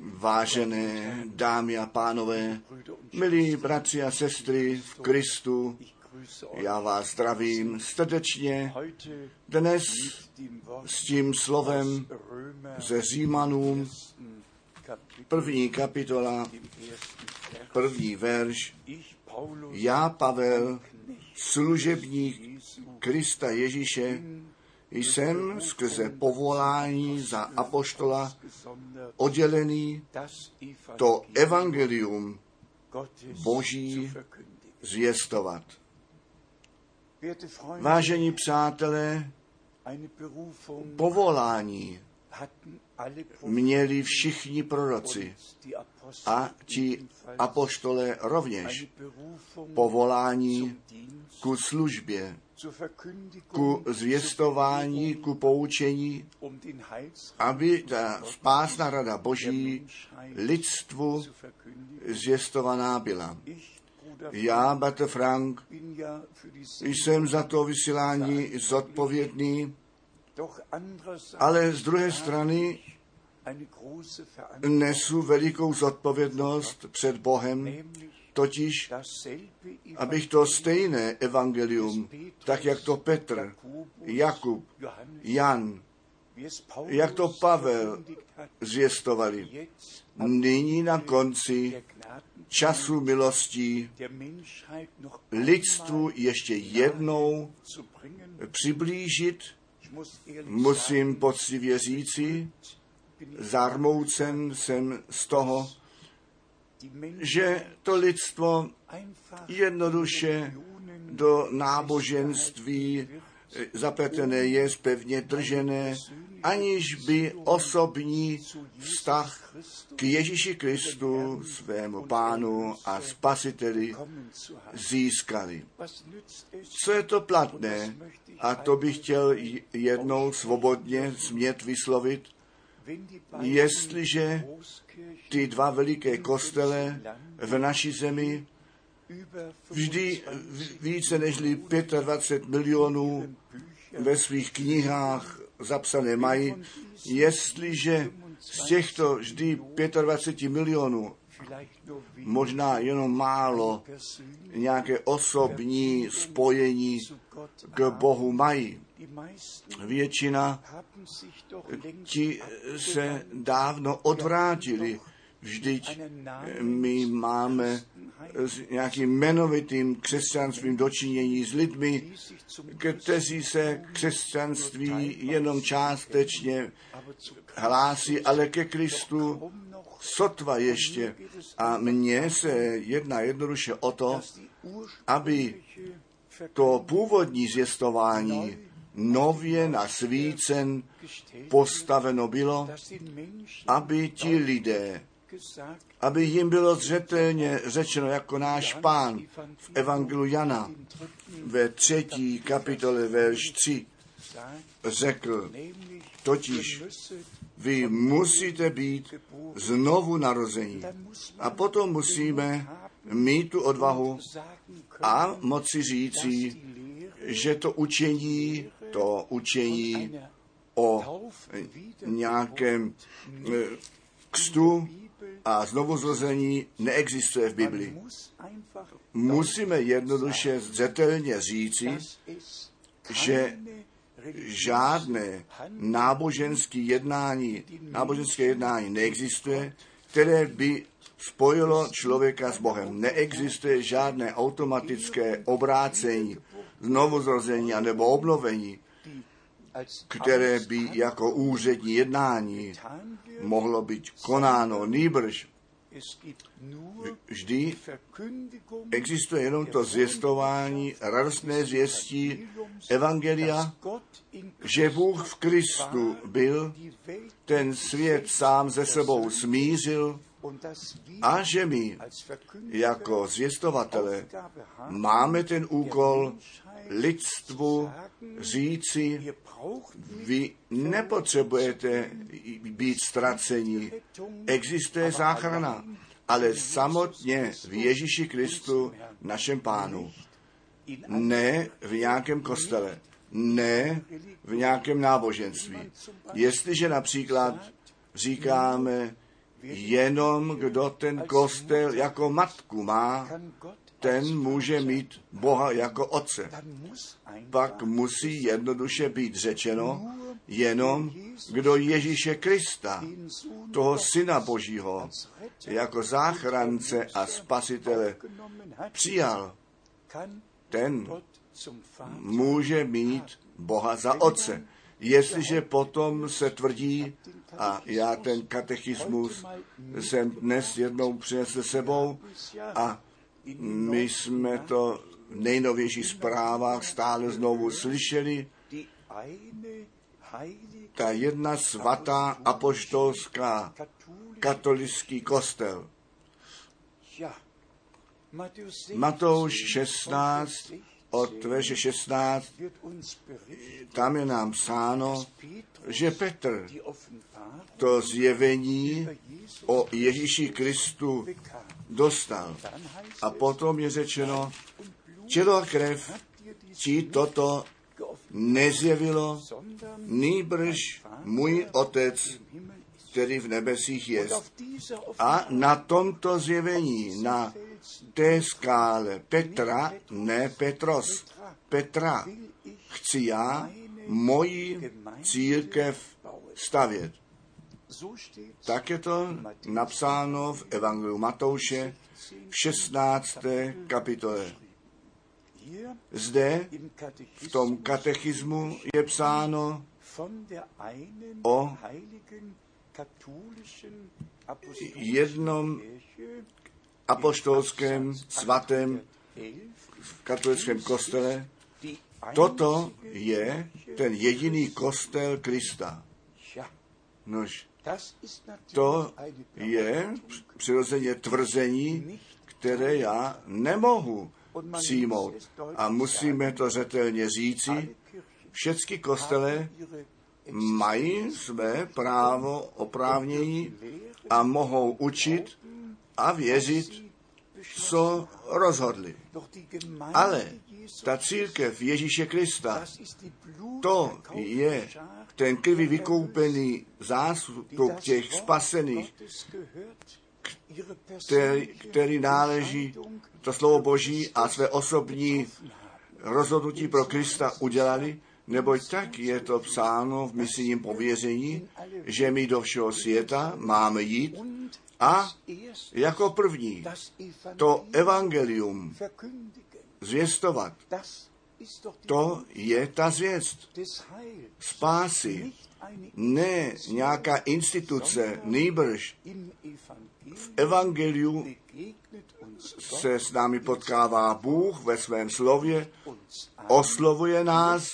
Vážené dámy a pánové, milí bratři a sestry v Kristu, já vás zdravím srdečně dnes s tím slovem ze Římanům, první kapitola, první verš. Já, Pavel, služebník Krista Ježíše, jsem skrze povolání za apoštola oddělený to evangelium Boží zvěstovat. Vážení přátelé, povolání měli všichni proroci a ti apoštole rovněž povolání ku službě, ku zvěstování, ku poučení, aby ta spásná rada Boží lidstvu zvěstovaná byla. Já, Bate Frank, jsem za to vysílání zodpovědný, ale z druhé strany nesu velikou zodpovědnost před Bohem, totiž, abych to stejné evangelium, tak jak to Petr, Jakub, Jan, jak to Pavel zvěstovali, nyní na konci času milostí lidstvu ještě jednou přiblížit, musím poctivě říci, zarmoucen jsem z toho, že to lidstvo jednoduše do náboženství zapletené je, pevně držené, aniž by osobní vztah k Ježíši Kristu, svému pánu a spasiteli, získali. Co je to platné? A to bych chtěl jednou svobodně smět vyslovit, jestliže ty dva veliké kostele v naší zemi vždy více než 25 milionů ve svých knihách zapsané mají, jestliže z těchto vždy 25 milionů možná jenom málo nějaké osobní spojení k Bohu mají. Většina ti se dávno odvrátili. Vždyť my máme s nějakým jmenovitým křesťanstvím dočinění s lidmi, kteří se křesťanství jenom částečně hlásí, ale ke Kristu sotva ještě. A mně se jedná jednoduše o to, aby to původní zjistování nově na svícen postaveno bylo, aby ti lidé, aby jim bylo zřetelně řečeno jako náš pán v Evangelu Jana ve třetí kapitole verš 3 řekl, totiž vy musíte být znovu narození. A potom musíme mít tu odvahu a moci říci, že to učení, to učení o nějakém kstu a znovuzrození neexistuje v Biblii. Musíme jednoduše zřetelně říci, že žádné náboženské jednání, náboženské jednání neexistuje, které by spojilo člověka s Bohem. Neexistuje žádné automatické obrácení, znovuzrození nebo obnovení, které by jako úřední jednání mohlo být konáno. Nýbrž vždy existuje jenom to zvěstování, radostné zvěstí Evangelia, že Bůh v Kristu byl, ten svět sám ze sebou smířil a že my jako zvěstovatele máme ten úkol lidstvu říci, vy nepotřebujete být ztraceni. Existuje záchrana, ale samotně v Ježíši Kristu, našem pánu. Ne v nějakém kostele, ne v nějakém náboženství. Jestliže například říkáme, jenom kdo ten kostel jako matku má, ten může mít Boha jako otce. Pak musí jednoduše být řečeno, jenom kdo Ježíše Krista, toho Syna Božího, jako záchrance a spasitele přijal, ten může mít Boha za otce. Jestliže potom se tvrdí, a já ten katechismus jsem dnes jednou přinesl sebou a my jsme to v nejnovějších zprávách stále znovu slyšeli, ta jedna svatá apoštolská katolický kostel. Matouš 16, od verše 16, tam je nám psáno, že Petr to zjevení o Ježíši Kristu dostal. A potom je řečeno, tělo a krev ti toto nezjevilo, nýbrž můj otec, který v nebesích je. A na tomto zjevení, na té skále Petra, ne Petros, Petra, chci já moji církev stavět. Tak je to napsáno v Evangeliu Matouše v 16. kapitole. Zde v tom katechismu je psáno o jednom apoštolském svatém v katolickém kostele. Toto je ten jediný kostel Krista. Nož, to je přirozeně tvrzení, které já nemohu přijmout. A musíme to řetelně říci, všechny kostele mají své právo oprávnění a mohou učit a věřit, co rozhodli. Ale ta církev Ježíše Krista, to je ten krvi vykoupený zástup těch spasených, který, který náleží to slovo Boží a své osobní rozhodnutí pro Krista udělali, neboť tak je to psáno v misijním pověření, že my do všeho světa máme jít a jako první to evangelium zvěstovat. To je ta zvěst spásy, ne nějaká instituce, nýbrž v evangeliu se s námi potkává Bůh ve svém slově, oslovuje nás,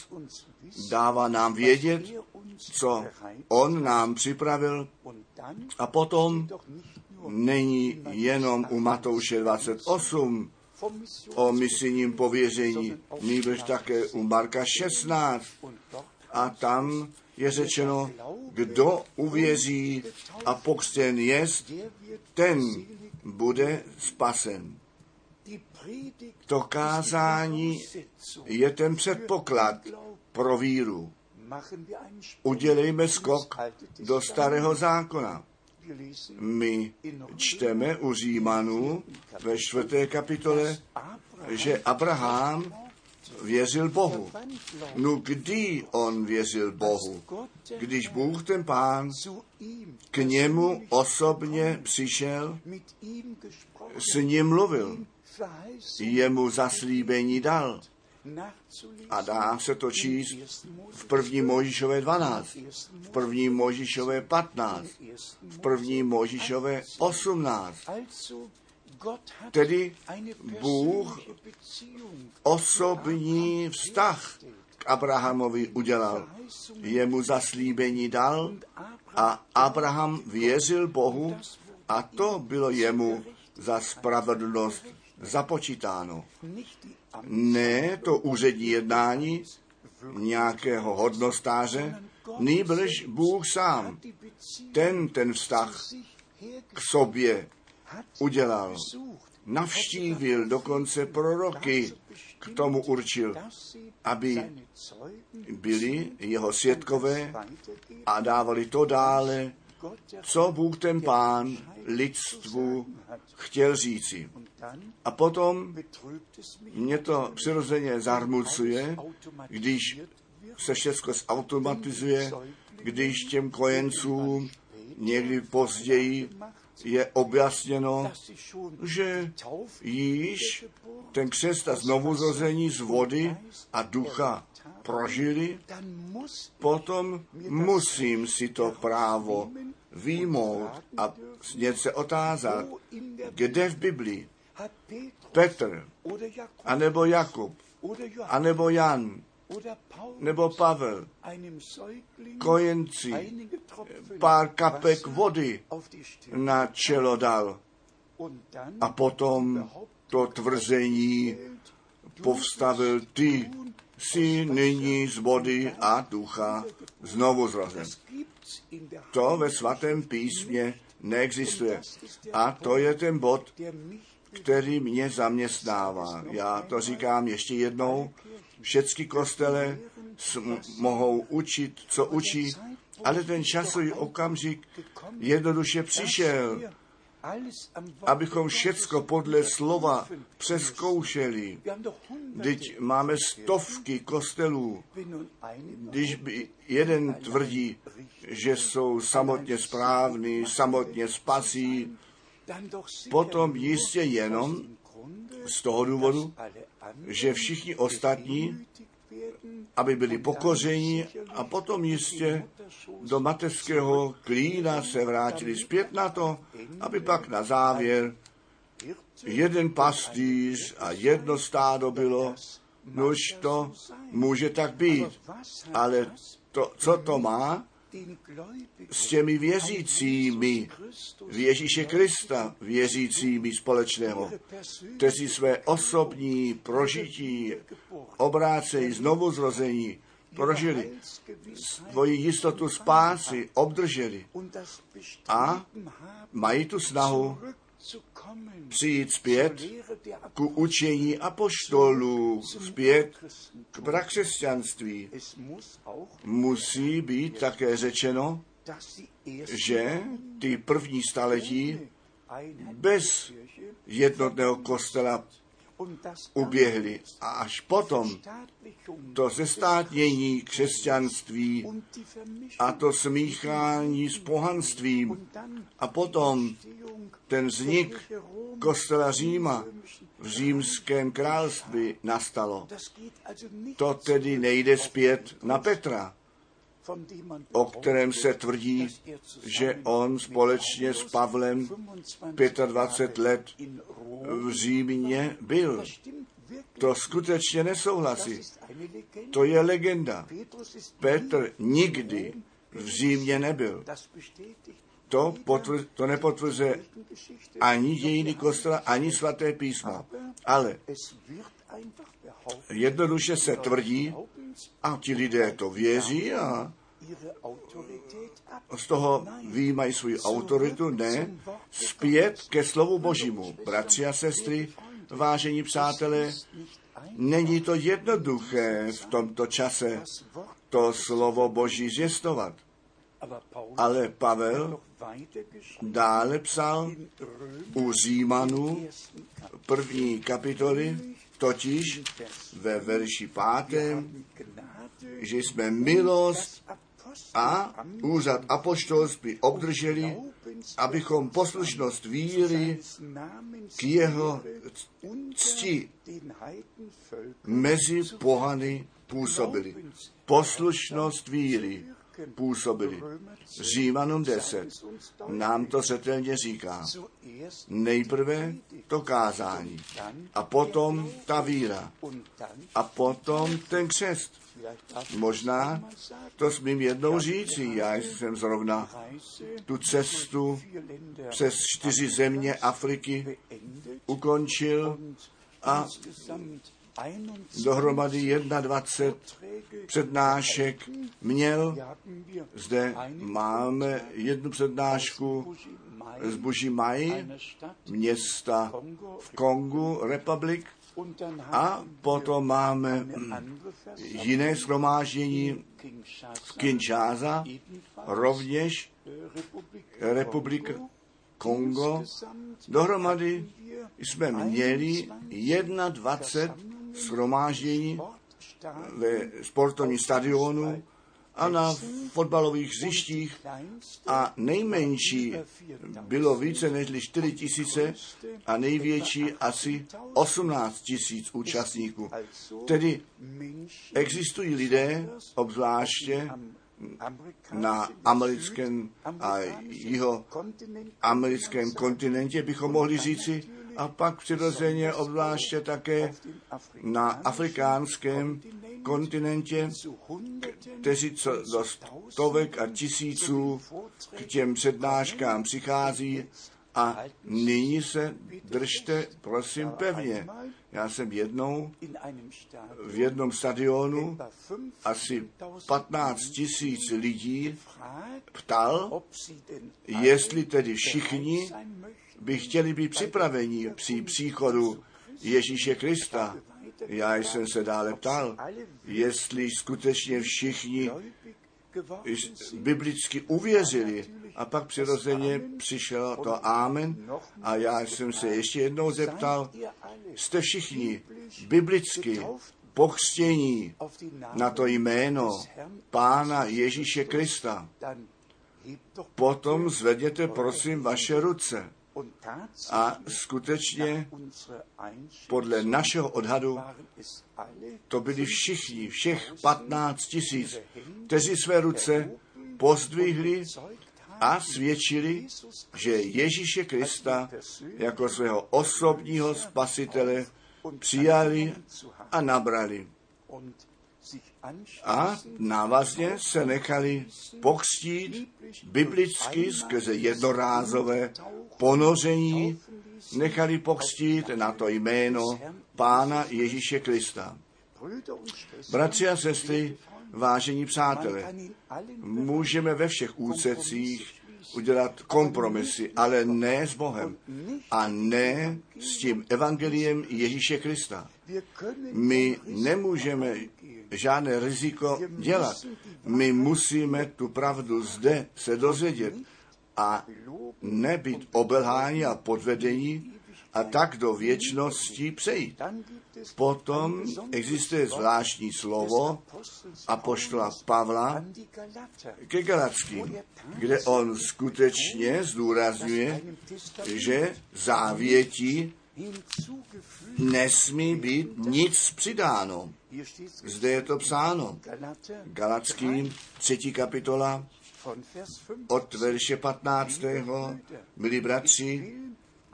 dává nám vědět, co On nám připravil a potom není jenom u Matouše 28 o misijním pověření, nýbrž také u Marka 16 a tam je řečeno, kdo uvěří a pokřtěn jest, ten bude spasen. To kázání je ten předpoklad pro víru. Udělejme skok do starého zákona. My čteme u Římanů ve čtvrté kapitole, že Abraham věřil Bohu. No kdy on věřil Bohu? Když Bůh ten pán k němu osobně přišel, s ním mluvil, jemu zaslíbení dal. A dá se to číst v první Možišové 12, v první Možišové 15, v první Možišové 18. Tedy Bůh osobní vztah k Abrahamovi udělal. Jemu zaslíbení dal a Abraham věřil Bohu a to bylo jemu za spravedlnost započítáno. Ne to úřední jednání nějakého hodnostáře, nýbrž Bůh sám. Ten ten vztah k sobě udělal. Navštívil dokonce proroky, k tomu určil, aby byli jeho světkové a dávali to dále co Bůh ten pán lidstvu chtěl říci. A potom mě to přirozeně zarmucuje, když se všechno zautomatizuje, když těm kojencům někdy později je objasněno, že již ten křest a znovuzrození z vody a ducha prožili, potom musím si to právo výmout a něco otázat, kde v Biblii Petr, anebo Jakub, anebo Jan, nebo Pavel, kojenci, pár kapek vody na čelo dal. A potom to tvrzení povstavil ty si nyní z vody a ducha znovu zrozen. To ve svatém písmě neexistuje. A to je ten bod, který mě zaměstnává. Já to říkám ještě jednou. Všechny kostele mohou učit, co učí, ale ten časový okamžik jednoduše přišel, abychom všecko podle slova přeskoušeli. Teď máme stovky kostelů. Když by jeden tvrdí, že jsou samotně správný, samotně spasí, potom jistě jenom z toho důvodu, že všichni ostatní, aby byli pokořeni a potom jistě do mateřského klína se vrátili zpět na to, aby pak na závěr jeden pastýř a jedno stádo bylo, nož to může tak být. Ale to, co to má s těmi věřícími v Ježíše Krista, věřícími společného, kteří své osobní prožití, obrácejí, znovu zrození, prožili, svoji jistotu spásy obdrželi a mají tu snahu přijít zpět ku učení apoštolů, zpět k prakřesťanství. Musí být také řečeno, že ty první staletí bez jednotného kostela uběhli. A až potom to zestátnění křesťanství a to smíchání s pohanstvím a potom ten vznik kostela Říma v římském království nastalo. To tedy nejde zpět na Petra, o kterém se tvrdí, že on společně s Pavlem 25 let v Římě byl. To skutečně nesouhlasí. To je legenda. Petr nikdy v Římě nebyl. To, potvr, to nepotvrzuje ani dějiny kostela, ani svaté písmo. Ale jednoduše se tvrdí, a ti lidé to věří a z toho výjímají svou autoritu, ne, zpět ke slovu Božímu. Bratři a sestry, vážení přátelé, není to jednoduché v tomto čase to slovo Boží zjistovat. Ale Pavel dále psal u Římanů první kapitoly, totiž ve verši pátém, že jsme milost a úřad apoštolství obdrželi, abychom poslušnost víry k jeho cti mezi pohany působili. Poslušnost víry působili. Římanům 10 nám to zřetelně říká. Nejprve to kázání a potom ta víra a potom ten křest. Možná to smím jednou říci. Já jsem zrovna tu cestu přes čtyři země Afriky ukončil a dohromady 21 přednášek měl. Zde máme jednu přednášku z Buži Mai, města v Kongu, Republik, a potom máme jiné shromáždění v Kinshasa, rovněž republika Kongo. Dohromady jsme měli 21 shromáždění ve sportovním stadionu a na fotbalových zjištích a nejmenší bylo více než 4 tisíce a největší asi 18 tisíc účastníků. Tedy existují lidé, obzvláště na americkém a jeho americkém kontinentě, bychom mohli říci, a pak přirozeně obzvláště také na afrikánském kontinentě, kteří co do stovek a tisíců k těm přednáškám přichází a nyní se držte, prosím, pevně. Já jsem jednou v jednom stadionu asi 15 tisíc lidí ptal, jestli tedy všichni by chtěli být připraveni při příchodu Ježíše Krista. Já jsem se dále ptal, jestli skutečně všichni biblicky uvěřili. A pak přirozeně přišel to Amen a já jsem se ještě jednou zeptal, jste všichni biblicky pochstění na to jméno Pána Ježíše Krista. Potom zvedněte prosím vaše ruce. A skutečně podle našeho odhadu to byli všichni, všech 15 tisíc, kteří své ruce pozdvihli a svědčili, že Ježíše Krista jako svého osobního spasitele přijali a nabrali. A návazně se nechali pokstít biblicky skrze jednorázové ponoření, nechali pokstít na to jméno Pána Ježíše Krista. Bratři a sestry, vážení přátelé, můžeme ve všech úsecích udělat kompromisy, ale ne s Bohem a ne s tím evangeliem Ježíše Krista. My nemůžeme žádné riziko dělat. My musíme tu pravdu zde se dozvědět a nebýt obelháni a podvedení a tak do věčnosti přejít. Potom existuje zvláštní slovo apoštola Pavla ke Galackým, kde on skutečně zdůrazňuje, že závětí nesmí být nic přidáno. Zde je to psáno. Galackým, třetí kapitola, od verše 15. Milí bratři,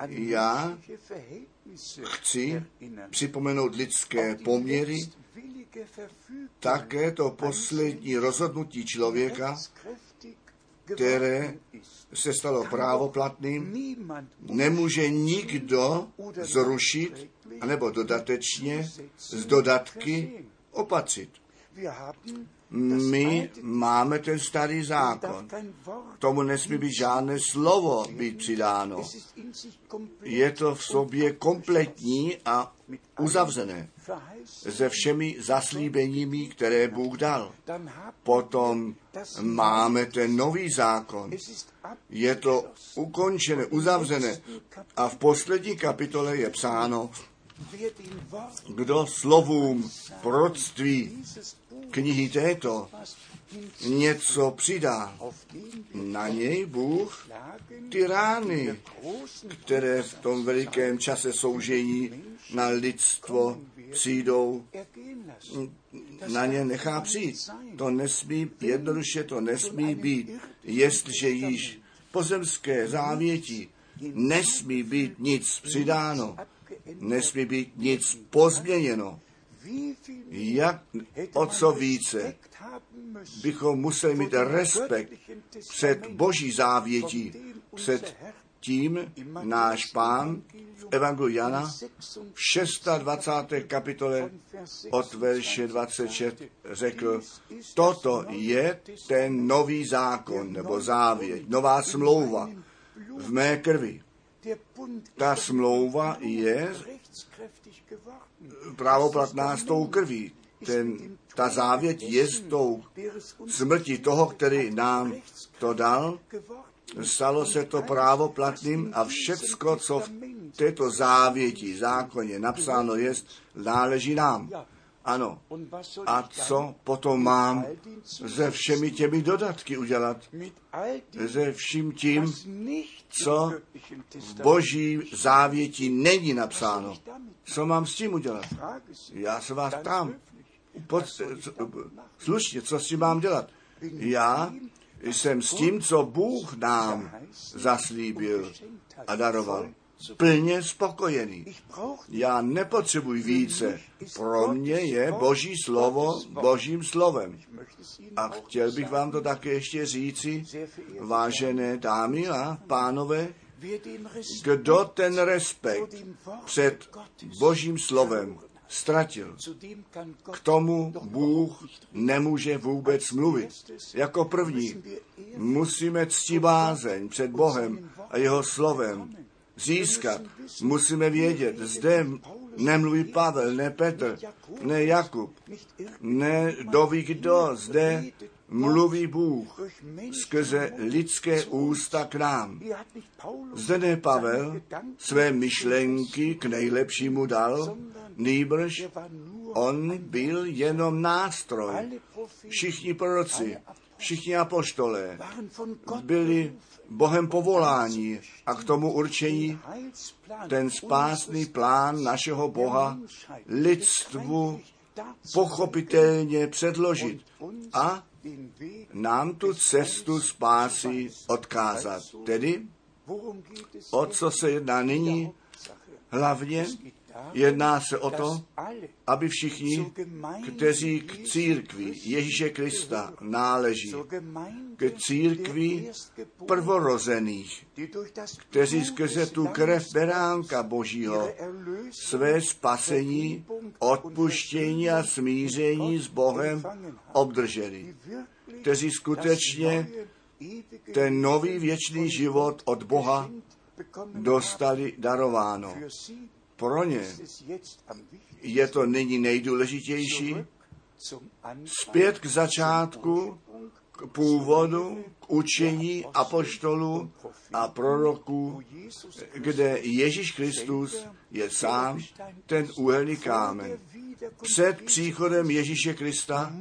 já chci připomenout lidské poměry, také to poslední rozhodnutí člověka, které se stalo právoplatným, nemůže nikdo zrušit anebo dodatečně z dodatky opatřit. My máme ten starý zákon. K tomu nesmí být žádné slovo být přidáno. Je to v sobě kompletní a uzavřené se všemi zaslíbeními, které Bůh dal. Potom máme ten nový zákon. Je to ukončené, uzavřené. A v poslední kapitole je psáno, kdo slovům proroctví knihy této něco přidá, na něj Bůh ty rány, které v tom velikém čase soužení na lidstvo přijdou, na ně nechá přijít. To nesmí, jednoduše to nesmí být, jestliže již pozemské závěti nesmí být nic přidáno, nesmí být nic pozměněno. Jak o co více bychom museli mít respekt před boží závětí, před tím náš pán v Evangeliu Jana v 26. kapitole od verše 26 řekl, toto je ten nový zákon nebo závěť, nová smlouva v mé krvi. Ta smlouva je právoplatná s tou krví. Ten, ta závěť je s tou smrti toho, který nám to dal, stalo se to právoplatným a všecko, co v této závěti, zákoně napsáno je, náleží nám. Ano. A co potom mám se všemi těmi dodatky udělat? Se vším tím, co v boží závěti není napsáno. Co mám s tím udělat? Já se vás ptám. Pod, slušně, co s tím mám dělat? Já jsem s tím, co Bůh nám zaslíbil a daroval plně spokojený. Já nepotřebuji více. Pro mě je Boží slovo Božím slovem. A chtěl bych vám to také ještě říci, vážené dámy a pánové, kdo ten respekt před Božím slovem ztratil. K tomu Bůh nemůže vůbec mluvit. Jako první musíme ctí bázeň před Bohem a jeho slovem získat. Musíme vědět, zde nemluví Pavel, ne Petr, ne Jakub, ne doví kdo, zde mluví Bůh skrze lidské ústa k nám. Zde ne Pavel své myšlenky k nejlepšímu dal, nýbrž on byl jenom nástroj. Všichni proroci, všichni apoštolé byli Bohem povolání a k tomu určení ten spásný plán našeho Boha lidstvu pochopitelně předložit a nám tu cestu spásy odkázat. Tedy, o co se jedná nyní, hlavně Jedná se o to, aby všichni, kteří k církvi Ježíše Krista náleží, k církvi prvorozených, kteří skrze tu krev beránka Božího své spasení, odpuštění a smíření s Bohem obdrželi, kteří skutečně ten nový věčný život od Boha dostali darováno pro ně. Je to nyní nejdůležitější. Zpět k začátku, k původu, k učení apoštolů a proroků, kde Ježíš Kristus je sám ten úhelný kámen. Před příchodem Ježíše Krista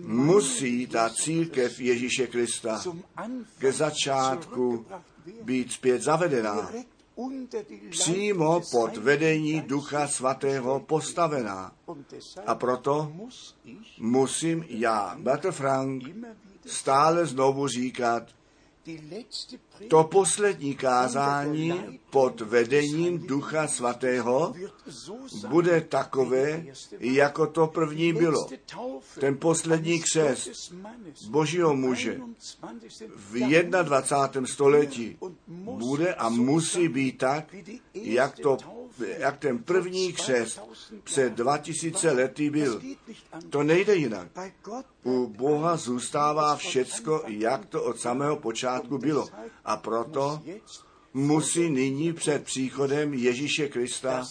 musí ta církev Ježíše Krista ke začátku být zpět zavedená přímo pod vedení Ducha Svatého postavená. A proto musím já, Bratr Frank, stále znovu říkat, to poslední kázání pod vedením Ducha Svatého bude takové, jako to první bylo. Ten poslední křest Božího muže v 21. století bude a musí být tak, jak to jak ten první křest před 2000 lety byl. To nejde jinak. U Boha zůstává všecko, jak to od samého počátku bylo. A proto musí nyní před příchodem Ježíše Krista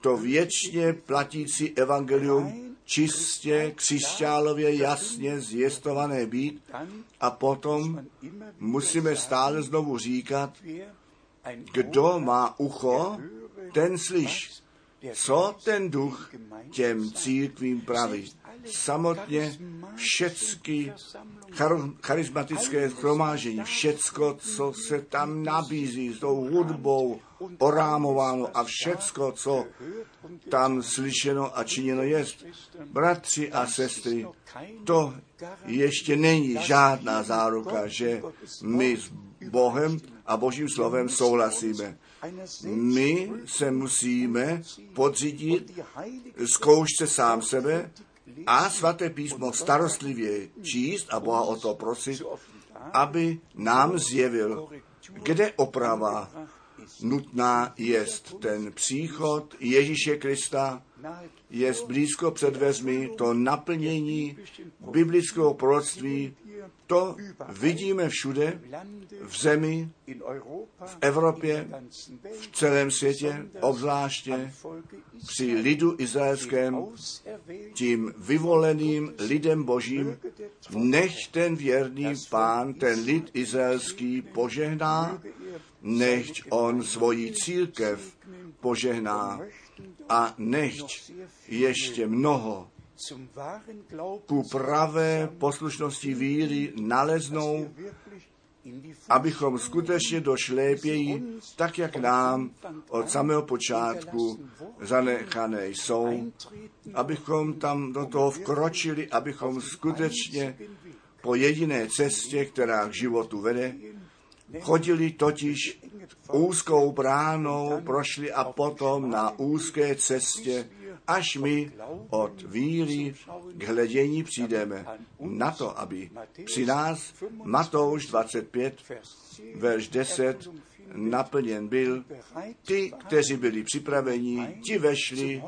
to věčně platící evangelium čistě, křišťálově jasně zjistované být a potom musíme stále znovu říkat, kdo má ucho, ten slyš, co ten duch těm církvím praví. Samotně všecky charismatické schromážení, všecko, co se tam nabízí s tou hudbou, orámováno a všecko, co tam slyšeno a činěno je. Bratři a sestry, to ještě není žádná záruka, že my s Bohem a Božím slovem souhlasíme. My se musíme podřídit zkoušce sám sebe a svaté písmo starostlivě číst a Boha o to prosit, aby nám zjevil, kde oprava nutná jest. Ten příchod Ježíše Krista je blízko před dveřmi, to naplnění biblického proroctví, to vidíme všude, v zemi, v Evropě, v celém světě, obzvláště při lidu izraelském, tím vyvoleným lidem božím, nech ten věrný pán, ten lid izraelský požehná, nechť on svoji církev požehná a nechť ještě mnoho ku pravé poslušnosti víry naleznou, abychom skutečně do šlépějí, tak jak nám od samého počátku zanechané jsou, abychom tam do toho vkročili, abychom skutečně po jediné cestě, která k životu vede, chodili totiž úzkou bránou, prošli a potom na úzké cestě až my od víry k hledění přijdeme na to, aby při nás Matouš 25, verš 10 naplněn byl. Ty, kteří byli připraveni, ti vešli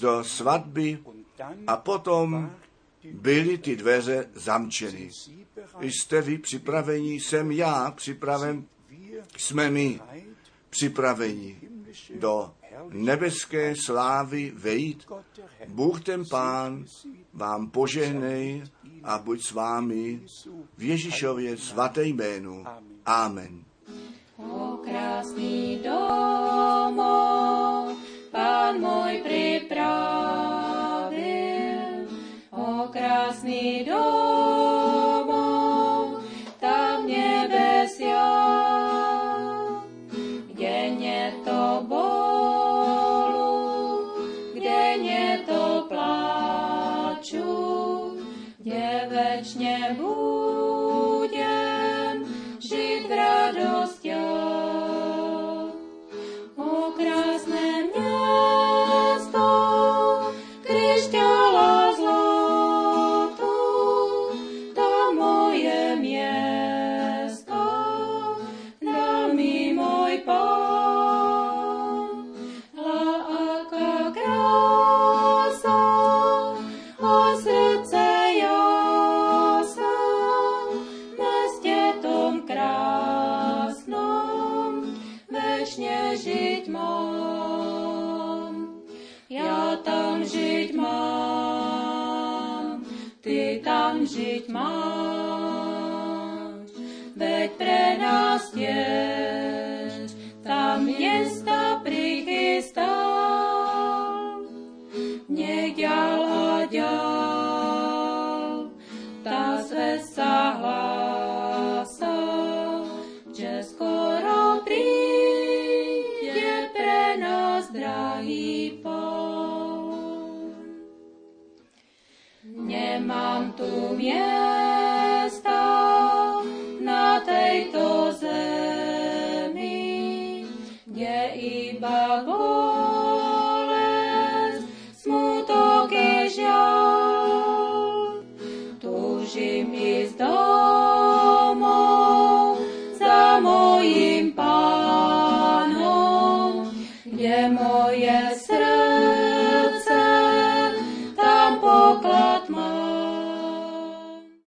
do svatby a potom byly ty dveře zamčeny. Jste vy připraveni, jsem já připraven, jsme my připraveni do nebeské slávy vejít. Bůh ten Pán vám požehnej a buď s vámi v Ježíšově svaté jménu. Amen. O krásný domov, Pán můj připravil, o krásný domov, kde večne